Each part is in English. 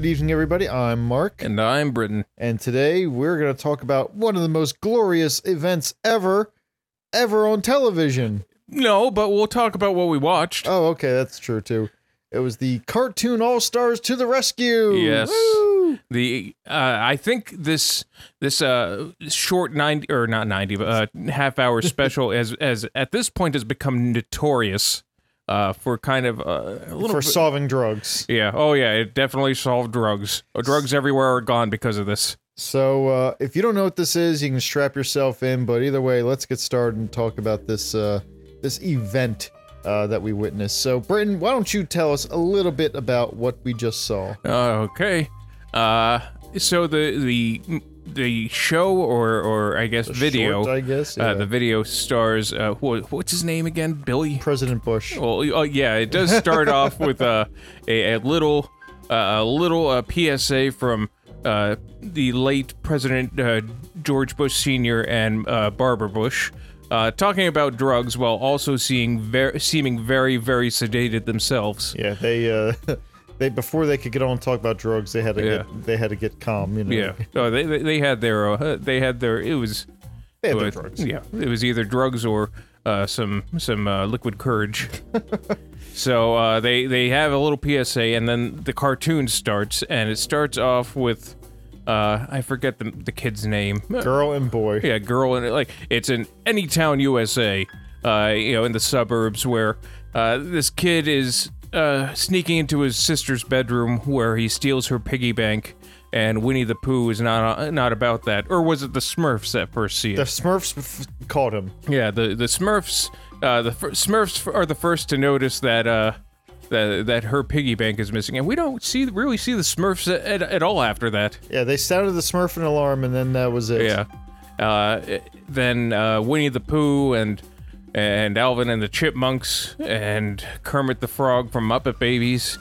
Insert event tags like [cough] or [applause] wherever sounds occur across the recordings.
Good evening, everybody. I'm Mark, And I'm Britton. and today we're going to talk about one of the most glorious events ever, ever on television. No, but we'll talk about what we watched. Oh, okay, that's true too. It was the cartoon All Stars to the rescue. Yes. Woo! The uh, I think this this uh short ninety or not ninety but uh, half hour [laughs] special as as at this point has become notorious uh for kind of uh, a little for bit, solving drugs. yeah oh yeah it definitely solved drugs Uh, drugs everywhere are gone because of this So, uh, if you don't know what this is, you can strap yourself in. But either way, let's get started and talk about this uh, this event uh, that we witnessed. So, Britton, why don't you tell us a little bit about what we just saw? okay uh so the the the show or or I guess video Short, I guess. Yeah. uh, the video stars uh what's his name again Billy President Bush. Well, oh yeah, it does start [laughs] off with a a, a little uh, a little uh, PSA from uh, the late President uh, George Bush Sr. and uh, Barbara Bush. Uh, talking about drugs while also seeing ver- seeming very, very sedated themselves. Yeah, they uh, [laughs] they before they could get on and talk about drugs, they had to Yeah. get they had to get calm. You know. Yeah, oh, they, they had their uh, they had their it was They had was- drugs. Yeah, it was either drugs or uh, some some uh, liquid courage. [laughs] so uh, they they have a little PSA, and then the cartoon starts, and it starts off with uh, I forget the the kid's name. Girl and boy. Yeah, girl, and like it's in any town USA, uh, you know, in the suburbs where uh, this kid is uh, sneaking into his sister's bedroom where he steals her piggy bank, and Winnie the Pooh is not uh, not about that, or was it the Smurfs that first see it? The Smurfs f- caught him. Yeah, the the Smurfs, uh, the fir- Smurfs are the first to notice that uh, that that her piggy bank is missing, and we don't see really see the Smurfs at, at, at all after that. Yeah, they sounded the Smurfing alarm, and then that was it. Yeah. Uh, then uh, Winnie the Pooh and and Alvin and the Chipmunks and Kermit the Frog from Muppet Babies.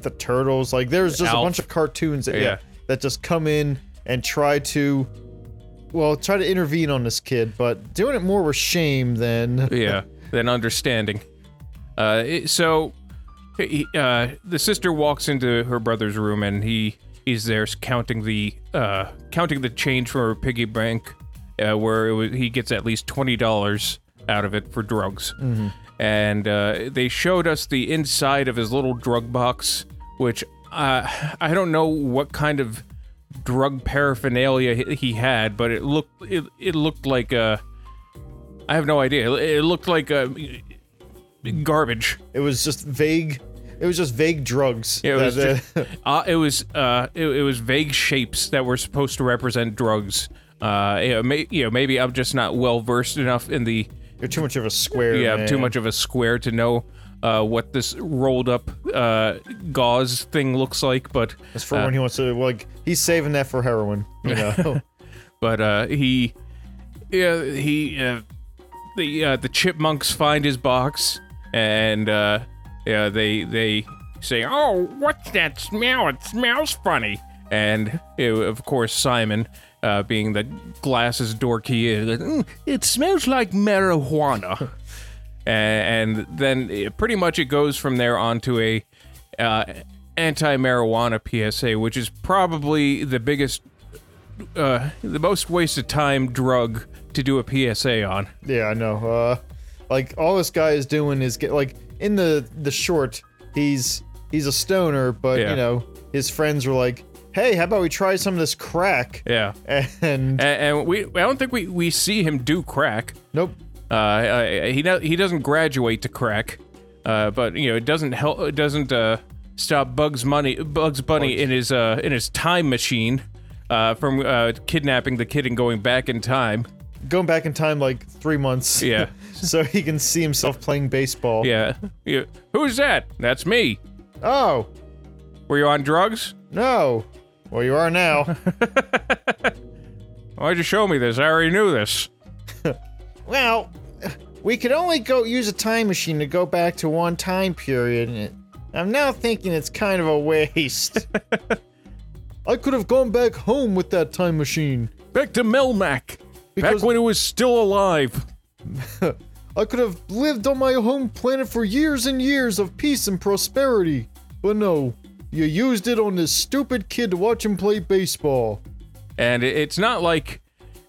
The turtles. Like there's just Alf. a bunch of cartoons that, yeah. Yeah. that just come in and try to well, try to intervene on this kid, but doing it more with shame than [laughs] Yeah. then understanding. Uh, it- so he, uh, the sister walks into her brother's room and he he's there counting the uh, counting the change from her piggy bank, uh, where it was, he gets at least twenty dollars out of it for drugs. And uh, they showed us the inside of his little drug box, which uh, I don't know what kind of drug paraphernalia he- had, but it looked it, it looked like a. I have no idea. It looked like a garbage. it was just vague it was just vague drugs. It was just, uh, [laughs] uh, it was uh, it, it was vague shapes that were supposed to represent drugs. Uh, you know, may, you know, maybe I'm just not well versed enough in the you're too much of a square. yeah, I'm too much of a square to know uh, what this rolled up uh, gauze thing looks like. But That's for uh, when he wants to like he's saving that for heroin, you [laughs] know. but uh, he, yeah, he, uh, the uh, the chipmunks find his box, and uh, yeah, they they say, "Oh, what's that smell? It smells funny." And uh, of course, Simon, uh, being the glasses dork he is, like, "Mm, it smells like marijuana. [laughs] and, and then it, pretty much it goes from there onto a uh, anti-marijuana PSA, which is probably the biggest uh, the most wasted time drug to do a PSA on. Yeah, I know. Uh, like all this guy is doing is get like in the the short, he's he's a stoner, but Yeah. you know his friends were like, "Hey, how about we try some of this crack?" Yeah. And And, and we, I don't think we, we see him do crack. nope, Uh, uh, he he doesn't graduate to crack. Uh, but you know, it doesn't help. It doesn't uh, stop Bugs Money, Bugs Bunny in his uh, in his time machine uh, from uh, kidnapping the kid and going back in time. going back in time like three months. Yeah. [laughs] so he can see himself playing baseball. Yeah. yeah. Who's that? That's me. Oh Were you on drugs? no. Well, you are now. [laughs] Why'd you show me this? I already knew this. [laughs] well, we could only go use a time machine to go back to one time period. And I'm now thinking it's kind of a waste. [laughs] I could have gone back home with that time machine. Back to Melmac. Because- Back when it was still alive. I could have lived on my home planet for years and years of peace and prosperity. But no, you used it on this stupid kid to watch him play baseball. And it's not like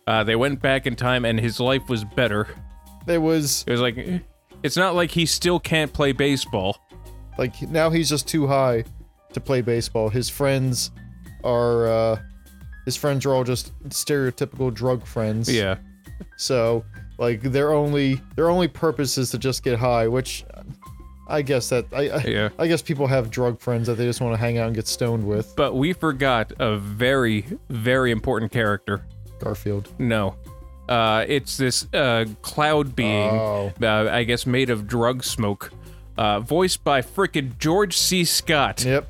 uh, they went back in time and his life was better. There was It was like, eh, it's not like he still can't play baseball. like now he's just too high to play baseball. His friends are uh his friends are all just stereotypical drug friends. Yeah. So like their only their only purpose is to just get high, which I guess that I I, Yeah. I guess people have drug friends that they just want to hang out and get stoned with. But we forgot a very, very important character. Garfield. No. Uh, it's this uh, cloud being, Oh. uh, I guess, made of drug smoke, uh, voiced by frickin' George C. Scott. Yep.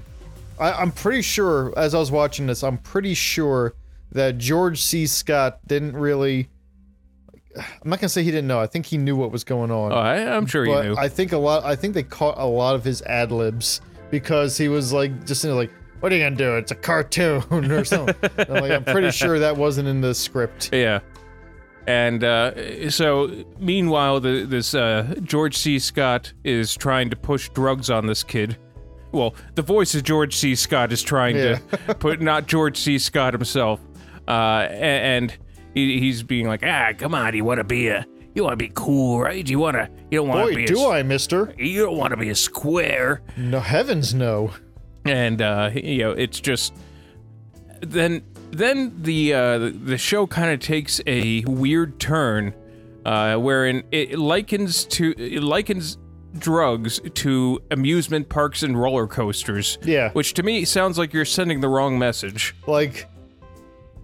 I, I'm pretty sure, as I was watching this, I'm pretty sure that George C. Scott didn't really. I'm not gonna say he didn't know. I think he knew what was going on. Oh, I, I'm sure but knew. I think a lot. I think they caught a lot of his ad libs because he was like just you know, like, "What are you gonna do? It's a cartoon or something." I'm, like, I'm pretty [laughs] sure that wasn't in the script. Yeah. And uh, so, meanwhile, the, this uh, George C. Scott is trying to push drugs on this kid. Well, the voice of George C. Scott is trying to put not George C. Scott himself. Uh, a- and he, he's being like, ah, come on, you want to be a, you want to be cool, right? You want to, you don't want to be. Boy, be, do a, I, Mister? you don't want to be a square. No heavens, no. and uh, you know it's just then then the uh, the show kind of takes a weird turn uh, wherein it likens to it likens drugs to amusement parks and roller coasters Yeah. which to me sounds like you're sending the wrong message like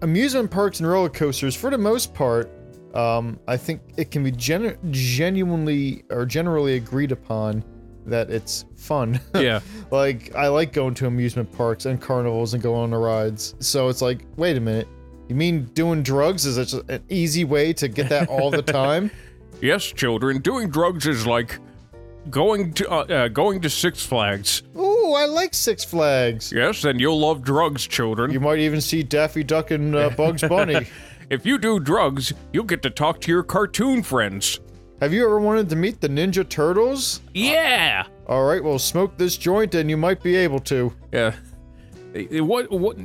amusement parks and roller coasters for the most part um, i think it can be genu- genuinely or generally agreed upon that it's fun. [laughs] Yeah. Like i like going to amusement parks and carnivals and going on the rides. So it's like wait a minute. You mean doing drugs is just an easy way to get that all the [laughs] time? Yes children doing drugs is like going to uh, uh, going to six flags. Ooh i like six flags. Yes and you'll love drugs children. You might even see daffy duck and uh, bugs bunny. [laughs] If you do drugs you'll get to talk to your cartoon friends. Have you ever wanted to meet the ninja turtles? Yeah. All right well smoke this joint and you might be able to. Yeah. It- it- what what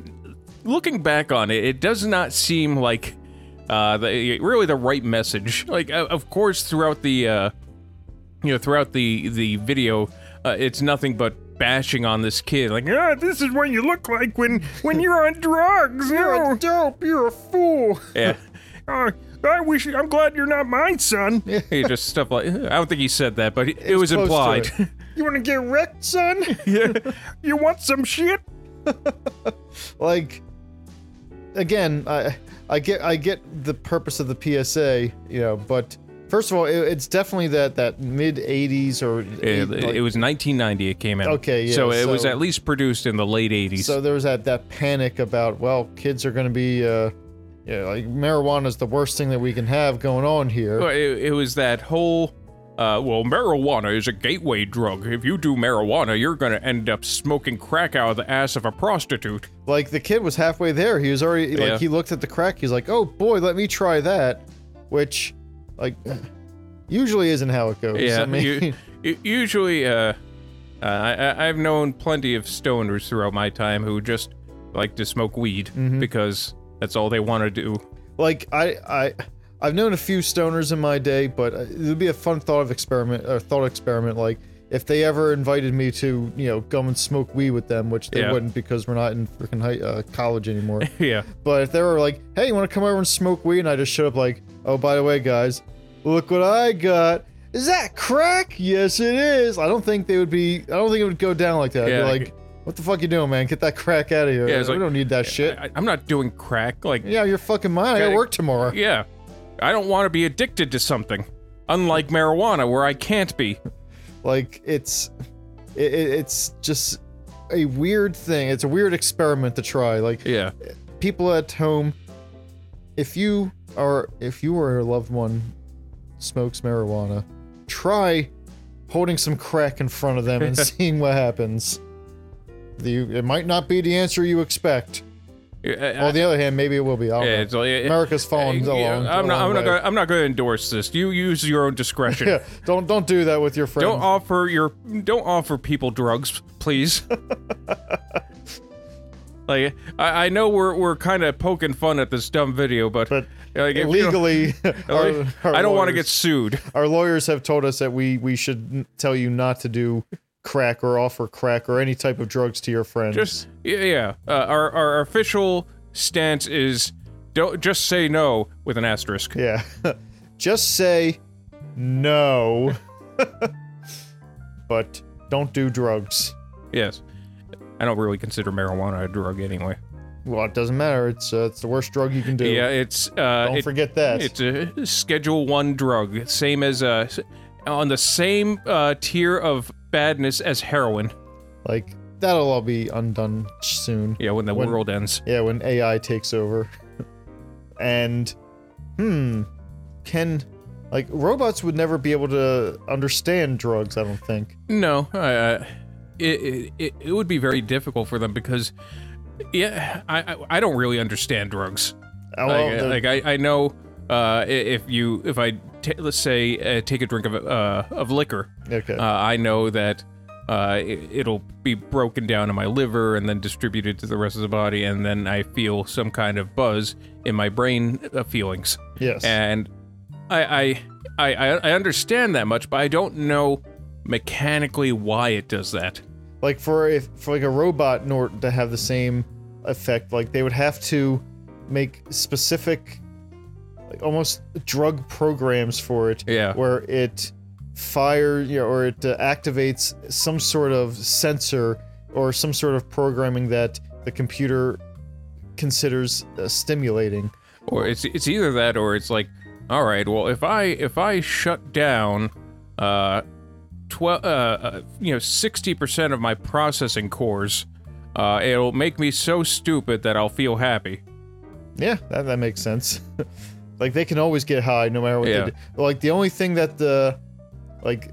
looking back on it, it does not seem like uh the, really the right message. Like uh, of course throughout the uh you know throughout the the video uh, it's nothing but bashing on this kid like ah this is what you look like when when you're on drugs. You're oh." a dope. You're a fool. Yeah. [laughs] Oh, I wish. I'm glad you're not my son. He just stuff like I don't think he said that, but it, it was implied. it. You want to get wrecked, son? [laughs] Yeah. You want some shit? [laughs] like, again, I I get I get the purpose of the PSA, you know, but first of all, it, it's definitely that that mid '80s or It, like- it was 1990 it came out. Okay, yeah, So it was at least produced in the late 80s. so there was that that panic about well, kids are going to be, uh, yeah, like marijuana is the worst thing that we can have going on here. Well, it, it was that whole. Uh, well, marijuana is a gateway drug. If you do marijuana, you're gonna end up smoking crack out of the ass of a prostitute. Like the kid was halfway there. He was already Yeah. like he looked at the crack. He's like, "Oh boy, let me try that," which, like, usually isn't how it goes. Yeah, I mean, you- usually, uh, uh, I, I- I've known plenty of stoners throughout my time who just like to smoke weed Mm-hmm. because that's all they want to do. like I I I've known a few stoners in my day, but uh, it would be a fun thought of experiment or thought experiment. Like if they ever invited me to you know go and smoke weed with them, which they Yeah. wouldn't because we're not in freaking high, uh, college anymore. [laughs] yeah, but if they were like, hey, you want to come over and smoke weed, and I just showed up like, oh by the way, guys, look what I got. Is that crack? Yes, it is. I don't think they would be. I don't think it would go down like that. Yeah, be like- like, what the fuck you doing, man? Get that crack out of here. Yeah, we like- don't need that shit. I, I'm not doing crack. Like, yeah, you're fucking mine. I gotta work tomorrow. yeah, I don't want to be addicted to something. Unlike marijuana, where I can't be. Like it's, it, it- it's just a weird thing. It's a weird experiment to try. Like Yeah, people at home, if you are, if you or a loved one smokes marijuana, try holding some crack in front of them and [laughs] seeing what happens. The, it might not be the answer you expect. On the other hand, maybe it will be. I yeah, it's like, America's fallen along. yeah, I'm not. I'm not. Gonna, I'm not going to endorse this. You use your own discretion. [laughs] Yeah, don't don't do that with your friends. Don't offer your. Don't offer people drugs, please. [laughs] like I, I know we're we're kind of poking fun at this dumb video, but, But like, if you don't- legally, our, [laughs] our I don't want to get sued. Our lawyers have told us that we we should tell you not to do crack or offer crack or any type of drugs to your friends. Just yeah, yeah. Uh, our our official stance is don't just say no with an asterisk. yeah, [laughs] just say no, [laughs] but don't do drugs. Yes. I don't really consider marijuana a drug anyway. Well, it doesn't matter. It's uh, it's the worst drug you can do. Yeah, it's uh, don't it- forget that. It's a Schedule One drug, same as uh, on the same uh, tier of badness as heroin. like that'll all be undone soon. Yeah, when the When- world ends. Yeah, when AI takes over. [laughs] and hmm, can like robots would never be able to understand drugs, I don't think. No, uh, it, it it would be very difficult for them because, yeah, I I, I don't really understand drugs. Oh, like, the- like I, I know uh, if you if I ta let's say uh, take a drink of uh, of liquor, okay. uh, I know that uh, it, it'll be broken down in my liver and then distributed to the rest of the body, and then I feel some kind of buzz in my brain uh, feelings, yes. and I, I I I understand that much, but I don't know mechanically why it does that. like for if for like a robot in order to have the same effect, like they would have to make specific almost drug programs for it Yeah. where it fire you know, or it uh, activates some sort of sensor or some sort of programming that the computer considers uh, stimulating. or it's it's either that or it's like all right well if i if i shut down uh 12 uh, uh you know 60% of my processing cores uh it'll make me so stupid that i'll feel happy Yeah, that, that makes sense. [laughs] like they can always get high no matter what Yeah. they do. Like the only thing that the like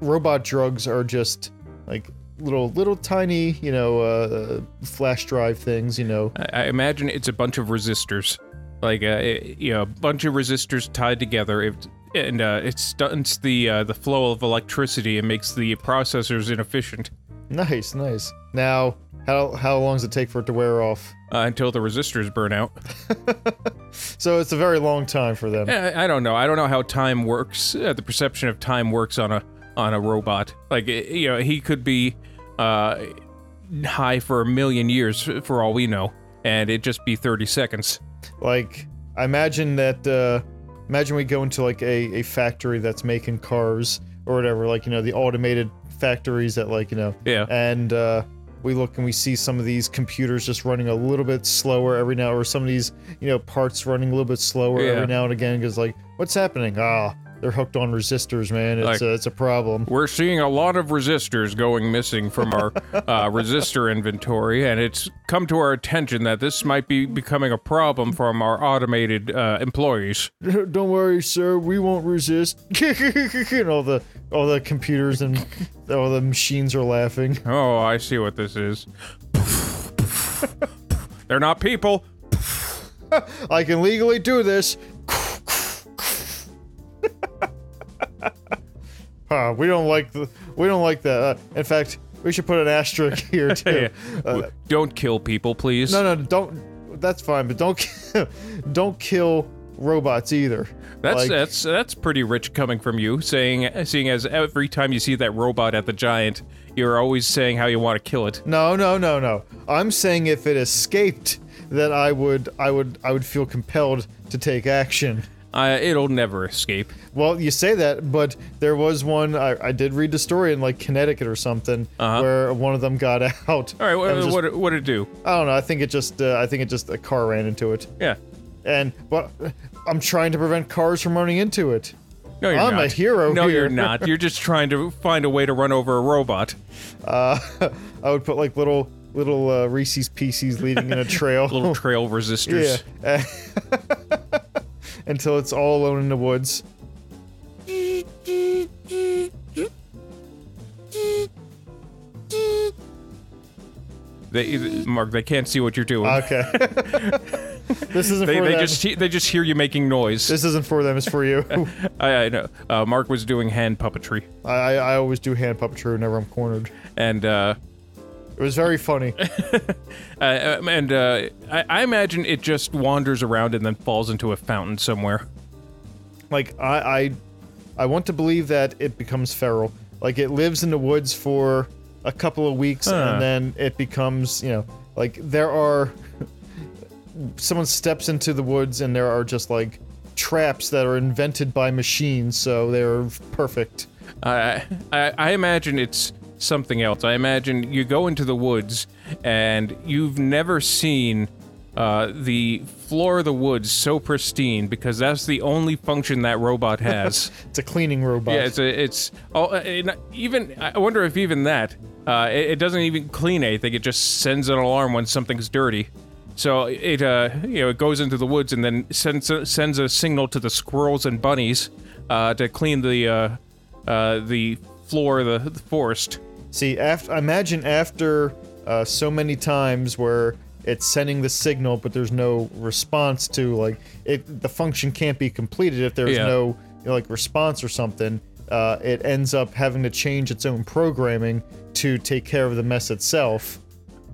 robot drugs are just like little little tiny, you know, uh flash drive things, you know. i, I imagine it's a bunch of resistors like uh it, you know a bunch of resistors tied together it, and uh it stunts the uh the flow of electricity and makes the processors inefficient Nice, nice. Now, how how long does it take for it to wear off? Uh, until the resistors burn out [laughs] So it's a very long time for them. Yeah, I I don't know. I don't know how time works. Uh, the perception of time works on a on a robot. Like you know, he could be uh, high for a million years for all we know, and it just be thirty seconds. Like, I imagine that, uh, imagine we go into like a, a factory that's making cars or whatever, like, you know, the automated factories that, like, you know, Yeah. and, uh, we look and we see some of these computers just running a little bit slower every now, or some of these, you know, parts running a little bit slower Yeah. every now and again. Because like, what's happening? Ah, they're hooked on resistors, man. It's Like- a, it's a problem. We're seeing a lot of resistors going missing from our [laughs] uh, resistor inventory, and it's come to our attention that this might be becoming a problem from our automated uh, employees. [laughs] Don't worry, sir. We won't resist. [laughs] and all the all the computers and all the machines are laughing. Oh, I see what this is. They're not people. I can legally do this. Huh, we don't like the we don't like that. Uh, in fact, we should put an asterisk [laughs] here too. Uh, Don't kill people, please. no, no, don't. That's fine, but don't [laughs] don't kill robots either. That's Like- that's that's pretty rich coming from you, saying seeing as every time you see that robot at the giant, you're always saying how you want to kill it. No, no, no, no. I'm saying if it escaped, that I would I would I would feel compelled to take action. Uh, it'll never escape. Well, you say that, but there was one. I, I did read the story in like Connecticut or something, Uh-huh. where one of them got [laughs] out. All right, what just- what what did it do? I don't know. I think it just. Uh, I think it just a car ran into it, Yeah. and but I'm trying to prevent cars from running into it. No, you're I'm not. a hero No, here. you're not. You're just trying to find a way to run over a robot. [laughs] Uh, [laughs] I would put like little little uh, Reese's Pieces leading in a trail. Little trail resistors. yeah. Until it's all alone in the woods. They, Mark, they can't see what you're doing. Okay. [laughs] this isn't they, for they them. just they just hear you making noise. This isn't for them. It's for you. [laughs] I, I know. Uh, Mark was doing hand puppetry, I, I I always do hand puppetry whenever I'm cornered. and uh, It was very funny. [laughs] uh, and uh, I, I imagine it just wanders around and then falls into a fountain somewhere. like I, I I want to believe that it becomes feral. Like it lives in the woods for a couple of weeks Huh. and then it becomes, you know, like there are someone steps into the woods and there are just like traps that are invented by machines, so they're perfect. I, I I imagine it's something else. I imagine you go into the woods and you've never seen uh, the floor of the woods so pristine because that's the only function that robot [laughs] has. It's a cleaning robot. yeah, it's a, it's oh, uh, and even I wonder if even that uh, it, it doesn't even clean anything. It just sends an alarm when something's dirty. So it uh you know it goes into the woods and then sends a, sends a signal to the squirrels and bunnies uh, to clean the uh, uh, the floor of the, the forest. See, after imagine after uh, so many times where it's sending the signal, but there's no response to like it. The function can't be completed if there's Yeah. no you know, like response or something. Uh, it ends up having to change its own programming to take care of the mess itself.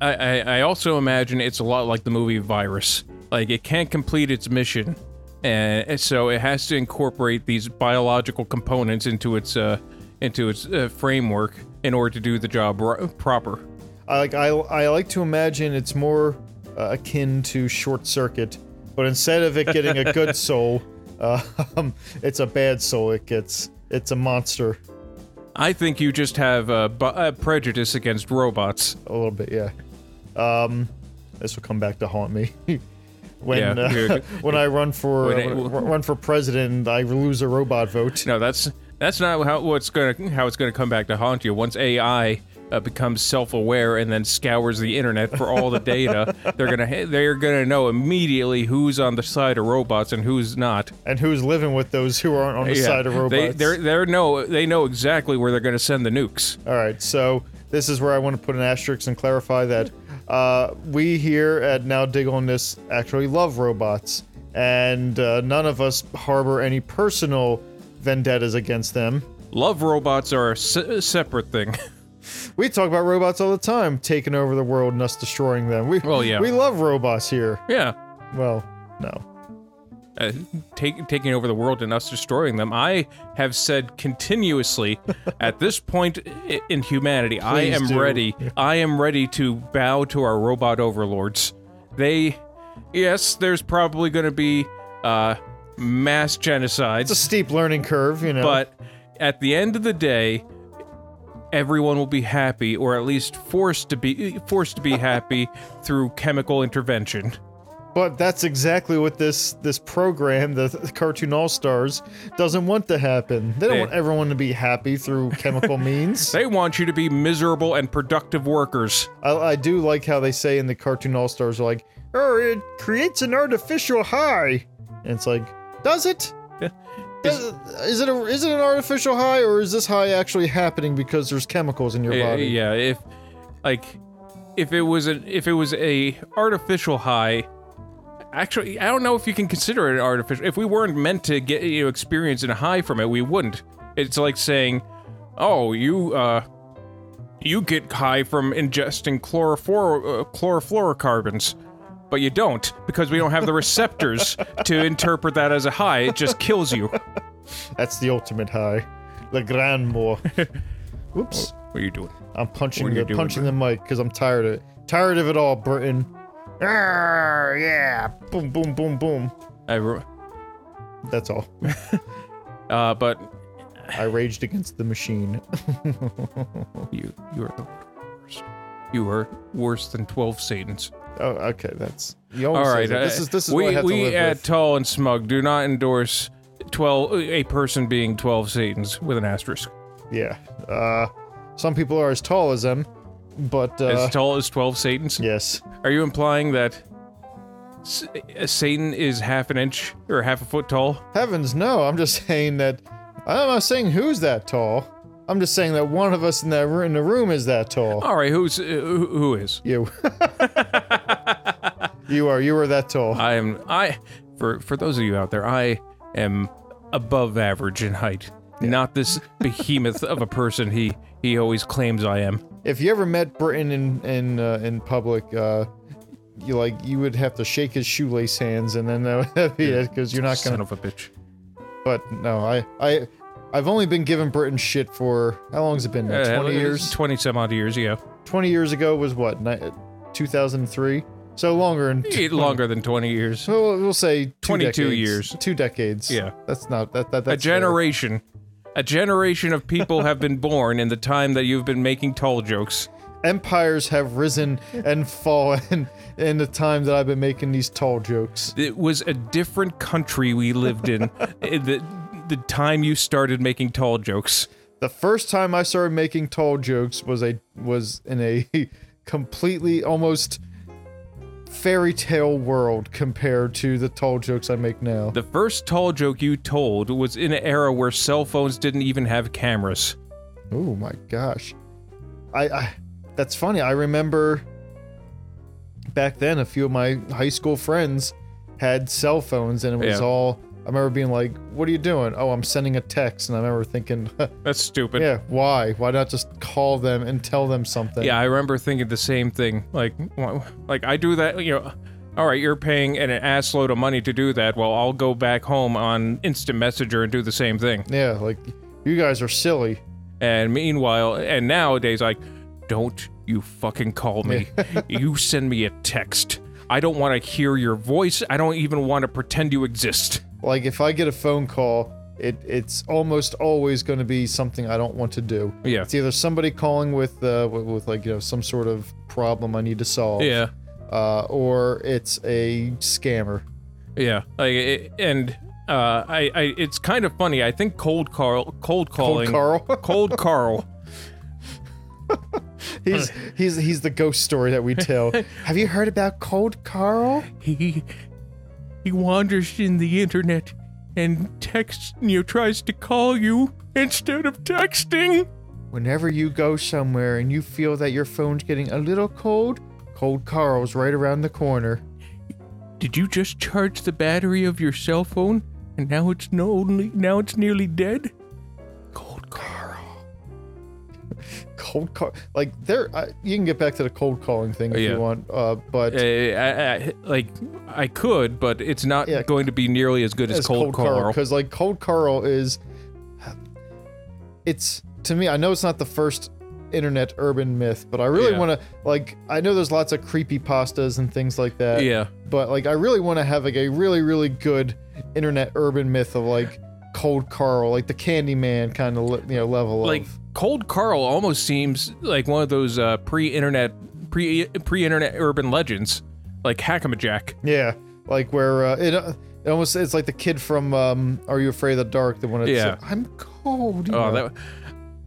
I, I, I also imagine it's a lot like the movie Virus. Like it can't complete its mission, and so it has to incorporate these biological components into its uh, into its uh, framework in order to do the job ro- proper. I like I, I like to imagine it's more uh, akin to Short Circuit, but instead of it getting a good [laughs] soul, uh, it's a bad soul. It gets it's a monster I think you just have a, bu- a prejudice against robots. a little bit. Yeah. Um, this will come back to haunt me. [laughs] when Yeah, uh, [laughs] when I run for When uh, it- run run for president, I lose a robot vote. No, that's that's not how what's gonna how it's gonna come back to haunt you. Once AI uh, becomes self-aware and then scours the internet for all the data, [laughs] they're gonna they're gonna know immediately who's on the side of robots and who's not. And who's living with those who aren't on the side of robots? They they're, they're know they know exactly where they're gonna send the nukes. All right, so this is where I want to put an asterisk and clarify that uh, we here at Now Dig on This actually love robots, and uh, none of us harbor any personal vendettas against them. Love robots are a se- separate thing. [laughs] We talk about robots all the time, taking over the world and us destroying them. We, Well, yeah. we love robots here. yeah. Well, no. uh, take, taking over the world and us destroying them. I have said continuously [laughs] at this point in humanity, I am do. ready. I am ready to bow to our robot overlords. They, yes, there's probably going to be uh, mass genocides, It's a steep learning curve, you know. but at the end of the day, everyone will be happy, or at least forced to be forced to be happy [laughs] through chemical intervention. But that's exactly what this this program, the, the Cartoon All Stars, doesn't want to happen. They don't They- want everyone to be happy through chemical [laughs] means. They want you to be miserable and productive workers. I, I do like how they say in the Cartoon All Stars, like, "Oh, it creates an artificial high," and it's like, does it? Yeah. Does, is it a, is it an artificial high, or is this high actually happening because there's chemicals in your Yeah, body? yeah, if like if it was an if it was a artificial high, actually I don't know if you can consider it artificial. If we weren't meant to get you know experience in a high from it, we wouldn't. It's like saying, "Oh, you uh you get high from ingesting chlorophor uh, chlorofluorocarbons." But you don't because we don't have the receptors to interpret that as a high. It just kills you. That's the ultimate high, the grand mot. Whoops. [laughs] What are you doing? I'm punching you the doing, punching the mic because I'm tired of it. Tired of it all, Britton. Arr, yeah. Boom, boom, boom, boom. I, re- That's all. [laughs] uh, but I raged against the machine. [laughs] You you are the. You are worse than twelve Satans. oh, okay. That's you always All that. This uh, is this is we what I have we to live at with. Tall and Smug do not endorse twelve a person being twelve Satans with an asterisk. yeah. Uh, some people are as tall as them, but uh, as tall as twelve Satans. yes. Are you implying that S- a Satan is half an inch or half a foot tall? Heavens, no. I'm just saying that. I'm not saying who's that tall. I'm just saying that one of us in that in the room is that tall. All right, who's uh, who, who is? You. [laughs] you are. You are that tall. I am. I for for those of you out there, I am above average in height. Not this behemoth of a person he he always claims I am. If you ever met Britton in in uh, in public, uh, you like you would have to shake his shoelace hands, and then that would [laughs] be it because you're not Son gonna. of a bitch. But no, I I I've only been giving Britton shit for how long has it been? now? Uh, Twenty years. Twenty some odd years. Yeah, Twenty years ago was what? Two thousand three. So longer and longer than twenty years. So we'll say two 22 decades. years. Two decades. Yeah. That's not that that a that's fair. generation. A generation of people have been born in the time that you've been making tall jokes. Empires have risen and fallen [laughs] in the time that I've been making these tall jokes. It was a different country we lived in. [laughs] in the the time you started making tall jokes. The first time I started making tall jokes was a was in a [laughs] completely almost fairy tale world compared to the tall jokes I make now. The first tall joke you told was in an era where cell phones didn't even have cameras. Oh my gosh. I, I that's funny. I remember back then a few of my high school friends had cell phones and it was Yeah. all I remember being like, "What are you doing?" "Oh, I'm sending a text." And I remember thinking, [laughs] That's stupid. "Yeah, why? Why not just call them and tell them something?" Yeah, I remember thinking the same thing. Like, like I do that. You know, all right, you're paying an ass load of money to do that. Well, I'll go back home on Instant Messenger and do the same thing. Yeah, like you guys are silly. And meanwhile, and nowadays, like, don't you fucking call me. [laughs] you send me a text. I don't want to hear your voice. I don't even want to pretend you exist. Like if I get a phone call, it it's almost always going to be something I don't want to do. Yeah. It's either somebody calling with uh with, with like you know some sort of problem I need to solve. Yeah. uh, or it's a scammer. Yeah, like it, and uh, I, I, it's kind of funny. I think cold Carl, cold calling, [laughs] cold Carl. cold [laughs] Carl. he's he's he's the ghost story that we tell. [laughs] Have you heard about Cold Carl? He, he wanders in the internet and texts you, tries to call you instead of texting. Whenever you go somewhere and you feel that your phone's getting a little cold, Cold Carl's right around the corner. Did you just charge the battery of your cell phone and now it's no only now it's nearly dead? [laughs] Cold call, like there, uh, you can get back to the cold calling thing if Yeah. you want. Uh, but I, I, like I could, but it's not Yeah. going to be nearly as good as, as Cold, Carl. because like Cold Carl is, it's to me. I know it's not the first internet urban myth, but I really Yeah. want to like. I know there's lots of creepy pastas and things like that. yeah. but like I really want to have like a really really good internet urban myth of like Cold Carl, like the Candyman kind of you know level like of. Cold Carl almost seems like one of those uh, pre-internet pre pre-internet urban legends, like Hackamajack. Yeah, like where uh, it, uh, it almost it's like the kid from um, Are You Afraid of the Dark? The one that's Yeah. uh, I'm cold. you Oh, know. that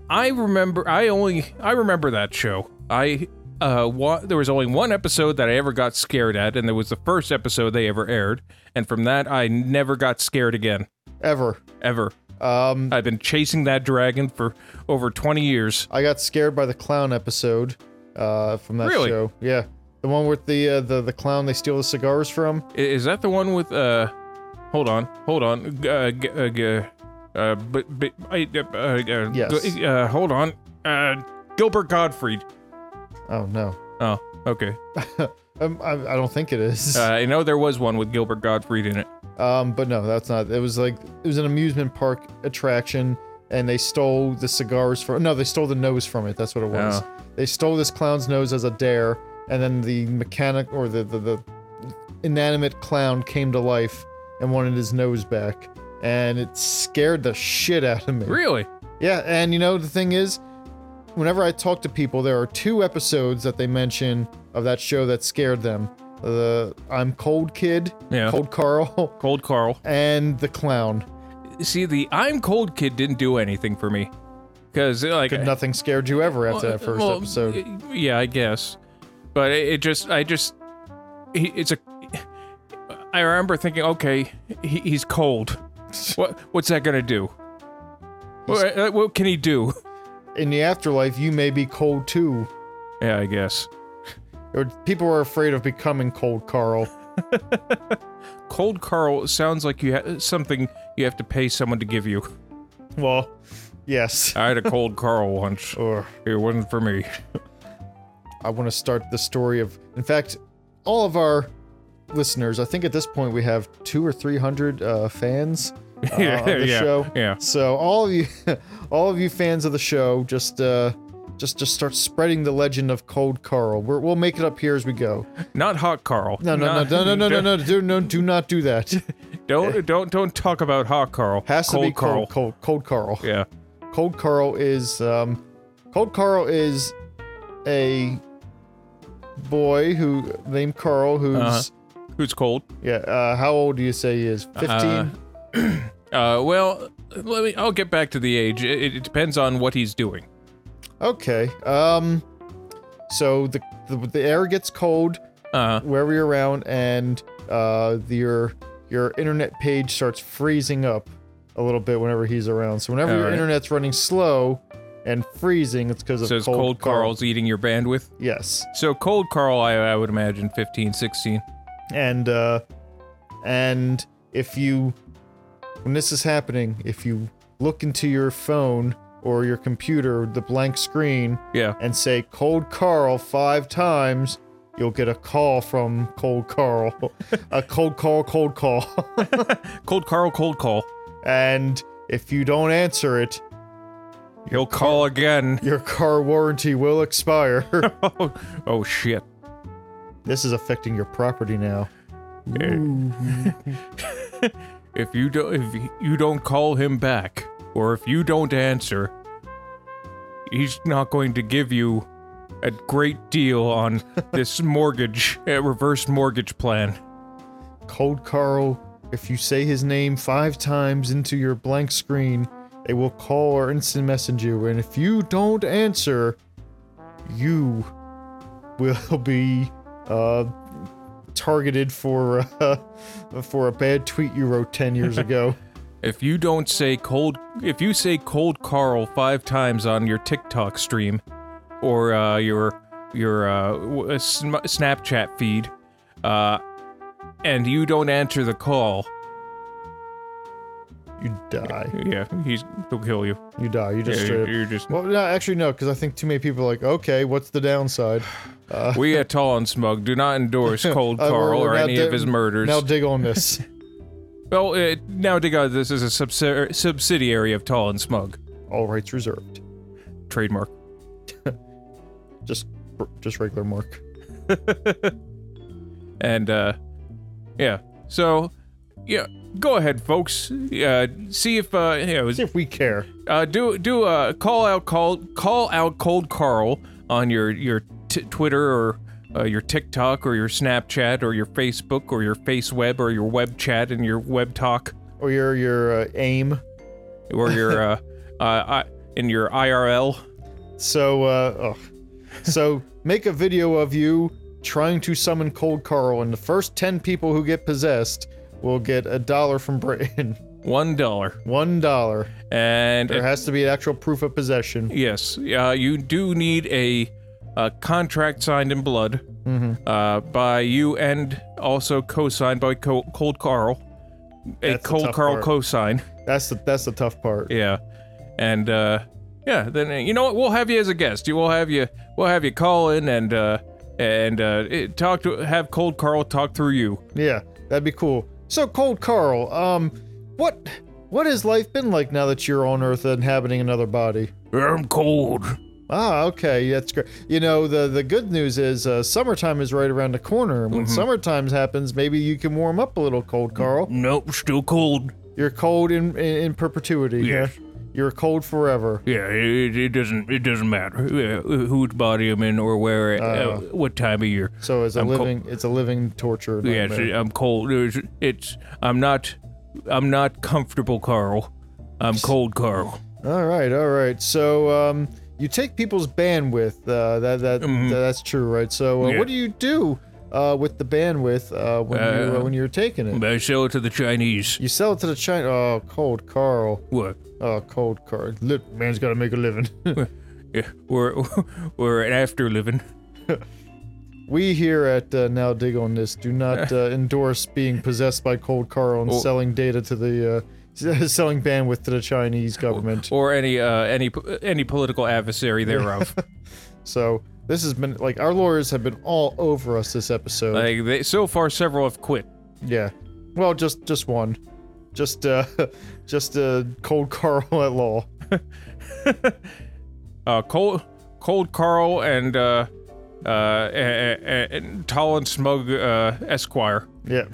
I remember. I only I remember that show. I uh, wa- there was only one episode that I ever got scared at, and it was the first episode they ever aired. And from that, I never got scared again, ever. ever. Um, I've been chasing that dragon for over 20 years. I got scared by the clown episode uh, from that Really? show. Yeah, the one with the uh, the the clown they steal the cigars from. I- Is that the one with uh? Hold on, hold on. Uh, g- uh, g- uh but but I uh, uh, Yes. go- uh, hold on. Uh, Gilbert Gottfried. Oh no, Oh, okay. [laughs] um, I, I don't think it is. Uh, I know there was one with Gilbert Gottfried in it. Um, but no, that's not. It was like it was an amusement park attraction, and they stole the cigars from. No, they stole the nose from it. That's what it was. Oh. They stole this clown's nose as a dare, and then the mechanic or the the, the inanimate clown came to life and wanted his nose back, and it scared the shit out of me. Really? Yeah, and you know the thing is, whenever I talk to people, there are two episodes that they mention of that show that scared them. The I'm Cold Kid, Yeah. Cold Carl, [laughs] Cold Carl. and the clown. See, the I'm Cold Kid didn't do anything for me. Because, like. But nothing scared you ever after that first well, episode. Yeah, I guess. But it, it just. I just. He, it's a. I remember thinking, okay, he, he's cold. [laughs] What What's that gonna do? What, uh, what can he do? in the afterlife, you may be cold too. Yeah, I guess. Or people are afraid of becoming cold, Carl. [laughs] Cold Carl sounds like you ha- something you have to pay someone to give you. Well, yes. I had a cold Carl once. [laughs] Or It wasn't for me. I want to start the story of. In fact, all of our listeners. I think at this point we have two or three hundred uh, fans uh, [laughs] of the yeah, show. yeah. So all of you, all of you fans of the show, just uh, just just start spreading the legend of Cold Carl. We're, we'll make it up here as we go. Not hot Carl. No, no, Not- no, no, no, no, no, no, [laughs] do, no, do not do that. [laughs] Don't don't don't talk about hot Carl. Has to cold be Carl. cold, cold, cold Carl. Yeah. Cold Carl is um, Cold Carl is a boy who named Carl who's Uh-huh. Who's cold? yeah. Uh, how old do you say he is? Fifteen. [clears throat] Uh, well, let me. I'll get back to the age. It, it depends on what he's doing. Okay. Um, so the, the the air gets cold Uh, wherever you're around, and uh, the, your your internet page starts freezing up a little bit whenever he's around. So whenever your Alright. internet's running slow and freezing, it's because of so it's cold, cold Carl. Carl's eating your bandwidth. Yes. So cold Carl, I, I would imagine 15, 16. and uh and if you when this is happening if you look into your phone or your computer the blank screen Yeah. and say cold carl five times you'll get a call from cold carl [laughs] a cold call cold call [laughs] Cold Carl, cold call. and if you don't answer it He'll call again. [laughs] your car warranty will expire oh, oh shit. this is affecting your property now eh. If you don't, if you don't call him back, or if you don't answer, he's not going to give you a great deal on [laughs] this mortgage, uh, reverse mortgage plan. Cold Carl, if you say his name five times into your blank screen, they will call or instant message you. And if you don't answer, you will [laughs] be uh, targeted for uh, [laughs] for a bad tweet you wrote ten years ago. If you don't say cold, if you say cold Carl five times on your TikTok stream, or uh, your your uh, uh, Snapchat feed, uh, and you don't answer the call, you die. yeah, he's he'll kill you. You die. You just Yeah, straight you're, just. Well, no, actually, no, because I think too many people are like, okay, what's the downside? Uh, We at Tall and Smug do not endorse Cold [laughs] Carl or any di- of his murders. now dig on this. [laughs] well, uh, now dig out this is a subsi- subsidiary of Tall and Smug. All rights reserved. Trademark. [laughs] Just, just regular mark. [laughs] And uh yeah. So yeah, go ahead folks. Uh see if uh you know See if we care. uh do do uh call out call call out Cold Carl on your your t- Twitter or uh, your TikTok or your Snapchat or your Facebook or your FaceWeb or your web chat and your web talk Or your your uh, aim. or your uh [laughs] uh I, in your IRL. So, uh, so make a video of you trying to summon Cold Carl, and the first ten people who get possessed will get a dollar from Britton. [laughs] One dollar. One dollar. And There has to be actual proof of possession. Yes, uh, you do need a, a contract signed in blood uh, by you and also co-signed by Co- Cold Carl. A That's Cold Carl part. co-sign. That's the that's the tough part. Yeah, and uh, yeah, then you know what? We'll have you as a guest. You will have you. We'll have you call in and uh, and uh, talk to have Cold Carl talk through you. Yeah, that'd be cool. So, Cold Carl, um, what what has life been like now that you're on Earth inhabiting another body? I'm cold. Ah, okay, that's great. You know, the the good news is uh, summertime is right around the corner. When Mm-hmm. summertime happens, maybe you can warm up a little, Cold Carl. Nope, still cold. You're cold in in, in perpetuity. Yes. You're cold forever. Yeah, it, it doesn't it doesn't matter uh, whose body I'm in or where, uh, what time of year. So it's a I'm living it's a living torture. Yes, nightmare. I'm cold. It's, it's I'm not I'm not comfortable, Carl. I'm cold, Carl. All right, all right. So um, you take people's bandwidth. Uh, that that Mhm. that's true, right? So uh, Yeah. what do you do uh, with the bandwidth uh, when you Uh, uh, when you're taking it? I sell it to the Chinese. You sell it to the China. Oh, cold Carl. What? Oh, cold Carl. Man's got to make a living. [laughs] yeah, we're [laughs] we're an after living. [laughs] We here at uh, Now Dig on This do not uh, endorse being possessed by Cold Carl and Oh. selling data to the uh, [laughs] selling bandwidth to the Chinese government. or any uh any any political adversary thereof. [laughs] So this has been like our lawyers have been all over us this episode. like they, so far, several have quit. yeah, well, just just one, just uh, [laughs] just uh, Cold Carl at law. Uh, cold cold Carl and uh uh and, and tall and smug uh Esquire. Yeah,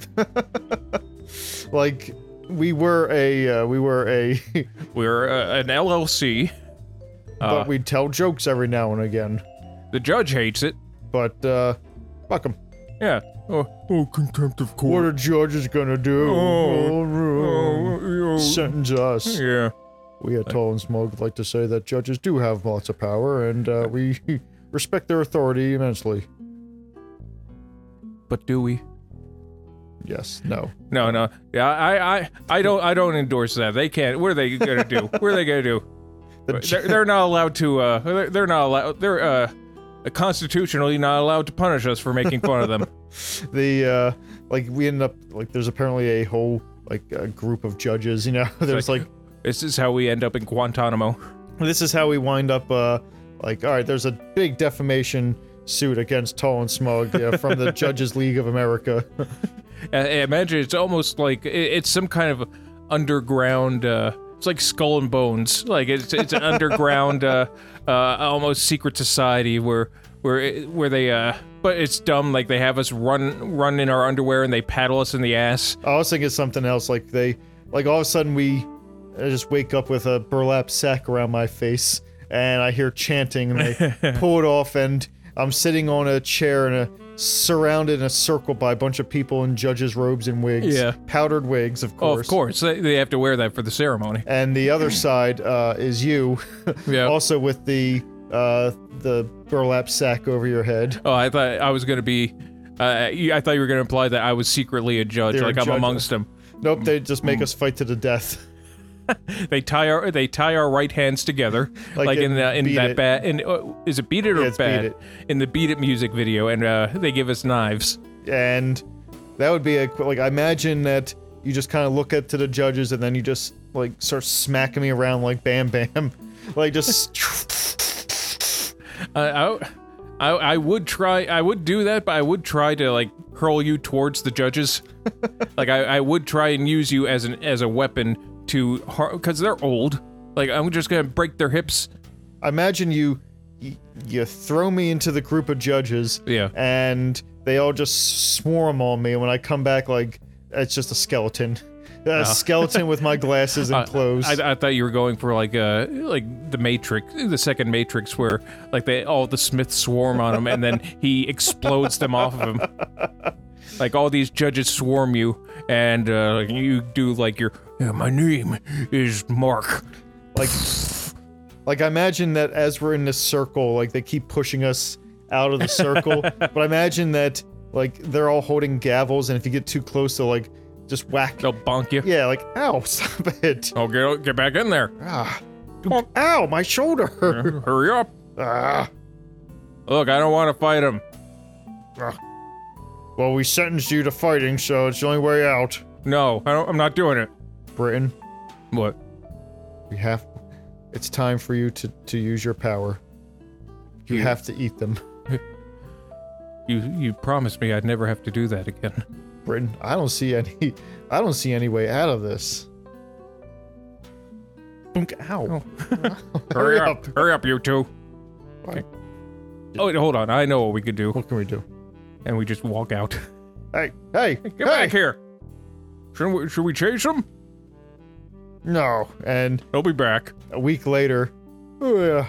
like we were a uh, we were a, [laughs] We're uh, an LLC. Uh, but we tell jokes every now and again. the judge hates it. But uh, fuck 'em. Yeah. Oh, oh contempt of court. What court. are judges gonna do? Oh, Oh, oh, Sentence us. yeah. We at Tall and Smug like to say that judges do have lots of power, and uh, we [laughs] respect their authority immensely. But do we? Yes, no. No, no. Yeah, I, I, I don't, I don't endorse that. They can't. What are they gonna do? [laughs] What are they gonna do? The They're, they're not allowed to. Uh, they're, they're not allowed. They're uh, constitutionally not allowed to punish us for making fun of them. [laughs] the uh, like we end up like there's apparently a whole like a group of judges. You know, [laughs] there's like, This is how we end up in Guantanamo. this is how we wind up. Uh, like all right, there's a big defamation suit against Tall and Smug uh, from the Judges League of America. Uh, imagine it's almost like it, it's some kind of underground. Uh, it's like Skull and Bones. Like it's it's an underground, [laughs] uh, uh, almost secret society where where it- where they. Uh, but it's dumb. Like they have us run run in our underwear and they paddle us in the ass. I was thinking something else. Like they, like all of a sudden we, I just wake up with a burlap sack around my face, and I hear chanting, and they [laughs] pull it off, and I'm sitting on a chair and a surrounded in a circle by a bunch of people in judges' robes and wigs, Yeah. powdered wigs, of Oh, course. of course, they, they have to wear that for the ceremony. And the other [clears throat] side uh, is you, [laughs] Yeah. also with the uh, the burlap sack over your head. Oh, I thought I was gonna be. Uh, I thought you were gonna imply that I was secretly a judge, a like I'm judge. amongst them. Nope, they just Hmm. make us fight to the death. [laughs] [laughs] They tie our they tie our right hands together, [laughs] Like like, in in the, in that bat. In uh, is it beat it or Yeah, it's Beat bad? It. In the beat it music video, and uh, they give us knives. and that would be a like I imagine that you just kind of look at to the judges and then you just like start smacking me around like bam bam, [laughs] like just Uh, I, I I would try. I would do that, but I would try to like hurl you towards the judges. like I, I would try and use you as an as a weapon to because they're old. Like I'm just gonna break their hips. I imagine you you, throw me into the group of judges Yeah. and they all just swarm on me and when I come back like it's just a skeleton. A skeleton with my [laughs] glasses and Uh, clothes. I, I thought you were going for like uh like the Matrix, the second Matrix, where like they all the Smiths swarm on him, and then he explodes them off of him. [laughs] Like all these judges swarm you, and uh, you do like your yeah, my name is Mark. like [sighs] like I imagine that as we're in this circle, like they keep pushing us out of the circle. [laughs] but I imagine that like they're all holding gavels, and if you get too close, they'll like just whack. They'll bonk you. Yeah, like ow, [laughs] stop it. Oh, get get back in there. Ah, ow, my shoulder. Hurry up. [laughs] ah. Look, I don't want to fight him. Well, we sentenced you to fighting, so it's the only way out. No, I don't, I'm not doing it. Britton, What? we have. It's time for you to to use your power. You You- have to eat them. [laughs] You you promised me I'd never have to do that again. Britton, I don't see any. I don't see any way out of this. Bunk, ow. Oh. [laughs] Hurry up. Hurry up, you two. Why? Oh, wait, hold on. I know what we could do. What can we do? And we just walk out. [laughs] Hey, hey, Get hey! back here. Should we, should we chase him? No, and He'll be back. a week later, oh,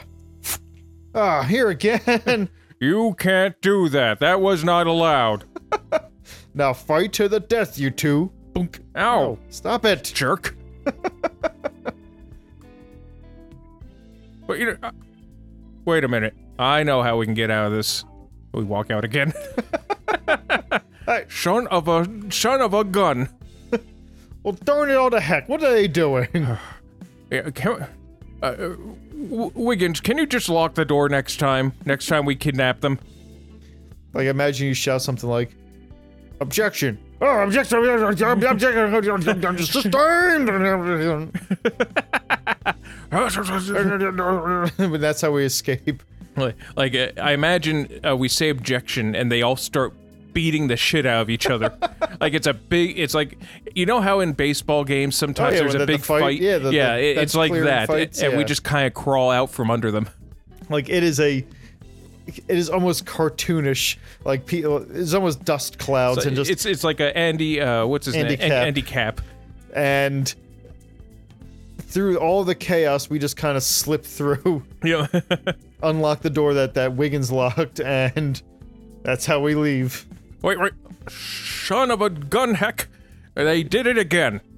ah, here again. [laughs] [laughs] You can't do that. That was not allowed. now fight to the death, you two. Bunk. Ow. Oh, stop it. Jerk. but you know, uh, wait a minute. I know how we can get out of this. We walk out again. [laughs] Hey. Son of a son of a gun. Well, darn it all to heck. What are they doing? [sighs] Yeah, can, uh, w- Wiggins, can you just lock the door next time? Next time we kidnap them. Like imagine you shout something like, "Objection! Oh, objection! Objection! Sustained!" [laughs] [laughs] But that's how we escape. Like, like uh, I imagine uh, we say objection, and they all start beating the shit out of each other. [laughs] like it's a big. It's like you know how in baseball games sometimes Oh, yeah, there's when a the- the big fight- fight. yeah, the- the yeah. it- bench it's like clearing that, fights, and we yeah. just kind of crawl out from under them. Like it is a, it is almost cartoonish. Like people, it's almost dust clouds So and just it's it's like a Andy. Uh, what's his Andy name? An- Capp. Andy Capp. and through all the chaos, we just kind of slip through, [laughs] Yeah. [laughs] unlock the door that that Wiggins locked, and that's how we leave. wait, wait, son of a gun heck! They did it again. [laughs]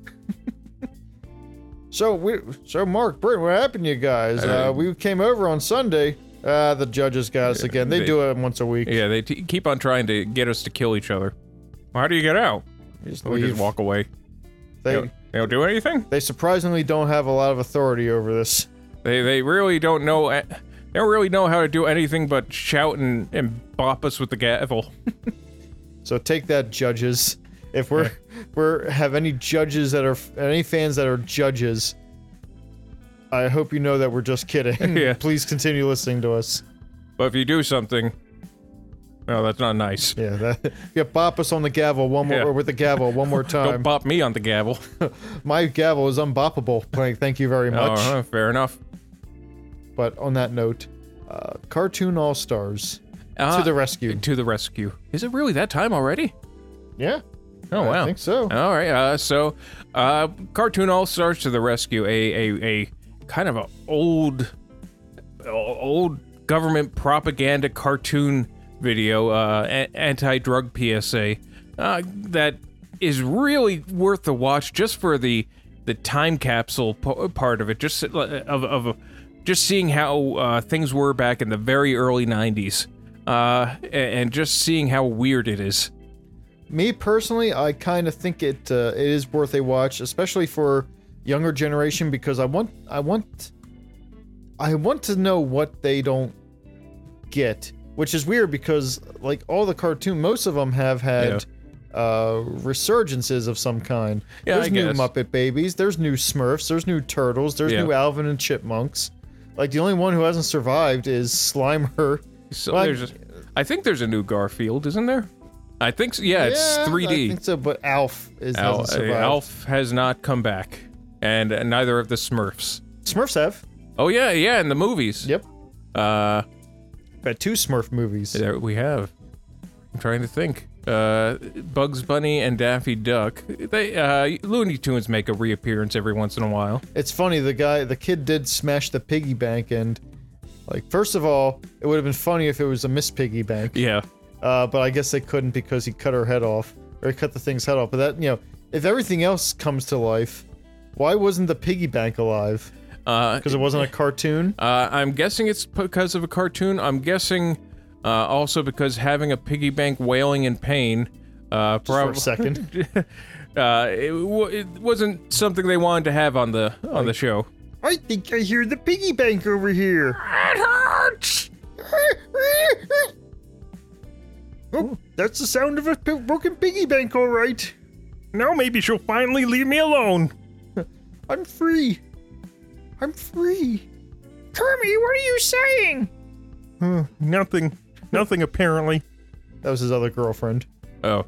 So we, so Mark, Britt, what happened to you guys? Uh, Uh, we came over on Sunday. Uh, the judges got us again. They, they- do it once a week. Yeah, they t- keep on trying to get us to kill each other. Well, how do you get out? We just We just walk away. They, they don't do anything. they surprisingly don't have a lot of authority over this. They they really don't know. They don't really know how to do anything but shout and, and bop us with the gavel. [laughs] So take that, judges. If we're [laughs] we're have any judges that are any fans that are judges, I hope you know that we're just kidding. [laughs] Yeah. Please continue listening to us. But if you do something, well, that's not nice. Yeah, that, yeah. Bop us on the gavel one more Yeah. or with the gavel one more time. [laughs] Don't time. bop me on the gavel. [laughs] My gavel is unboppable. Like, thank you very much. Oh, fair enough. But on that note, uh, cartoon all stars Uh, to the rescue. To the rescue. Is it really that time already? Yeah. Oh wow. I think so. All right. Uh, so, uh, cartoon all stars to the rescue. A a a kind of a old, o- old government propaganda cartoon video, uh, a- anti-drug PSA, uh, that is really worth the watch just for the the time capsule part of it. Just of of just seeing how uh, things were back in the very early '90s, uh, and just seeing how weird it is. Me personally, I kind of think it uh, it is worth a watch, especially for younger generation, because I want I want I want to know what they don't get, which is weird because like all the cartoon, most of them have had uh, resurgences of some kind. Yeah, there's I new guess. Muppet Babies, there's new Smurfs, there's new Turtles, there's Yeah. new Alvin and Chipmunks. Like the only one who hasn't survived is Slimer. So Well, I- there's, a, I think there's a new Garfield, isn't there? I think so. Yeah, it's Yeah, 3D. I think so, but Alf is Al-. Alf has not come back, and uh, neither of the Smurfs. Smurfs have. Oh yeah, yeah, in the movies. Yep. Uh, Got two Smurf movies. there we have. I'm trying to think. Uh, Bugs Bunny and Daffy Duck. They uh, Looney Tunes make a reappearance every once in a while. It's funny, the guy, the kid did smash the piggy bank, and like, first of all, it would have been funny if it was a Miss Piggy Bank, Yeah. uh, but I guess they couldn't because he cut her head off, or he cut the thing's head off. But that, you know, if everything else comes to life, why wasn't the piggy bank alive? Uh, Because it wasn't a cartoon. Uh, I'm guessing it's because of a cartoon. I'm guessing uh, also because having a piggy bank wailing in pain. Uh, For a second. [laughs] uh, it, w- it wasn't something they wanted to have on the on the show. I think I hear the piggy bank over here. It hurts! [laughs] Oh, that's the sound of a p- broken piggy bank, all right. Now maybe she'll finally leave me alone. [laughs] I'm free. I'm free. Kermie, what are you saying? nothing. Nothing, apparently. That was his other girlfriend, Oh,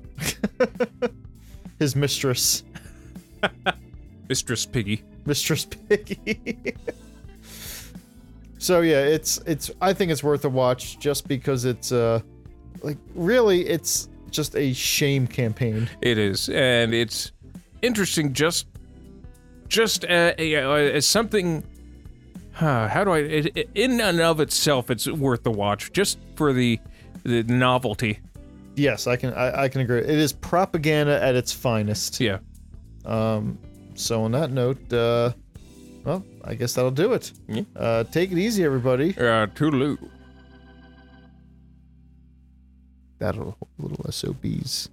[laughs] his mistress. [laughs] Mistress Piggy. Mistress Piggy. [laughs] so yeah, it's it's I think it's worth a watch just because it's uh like really it's just a shame campaign. It is, and it's interesting. Just, just uh, uh, as something. Uh, how do I? It, it- in and of itself, it's worth the watch just for the the novelty. Yes, I can I, I can agree. It is propaganda at its finest. Yeah. Um so on that note, uh well, I guess that'll do it. Yeah. Uh take it easy everybody. Uh, toodaloo. That'll little SOBs.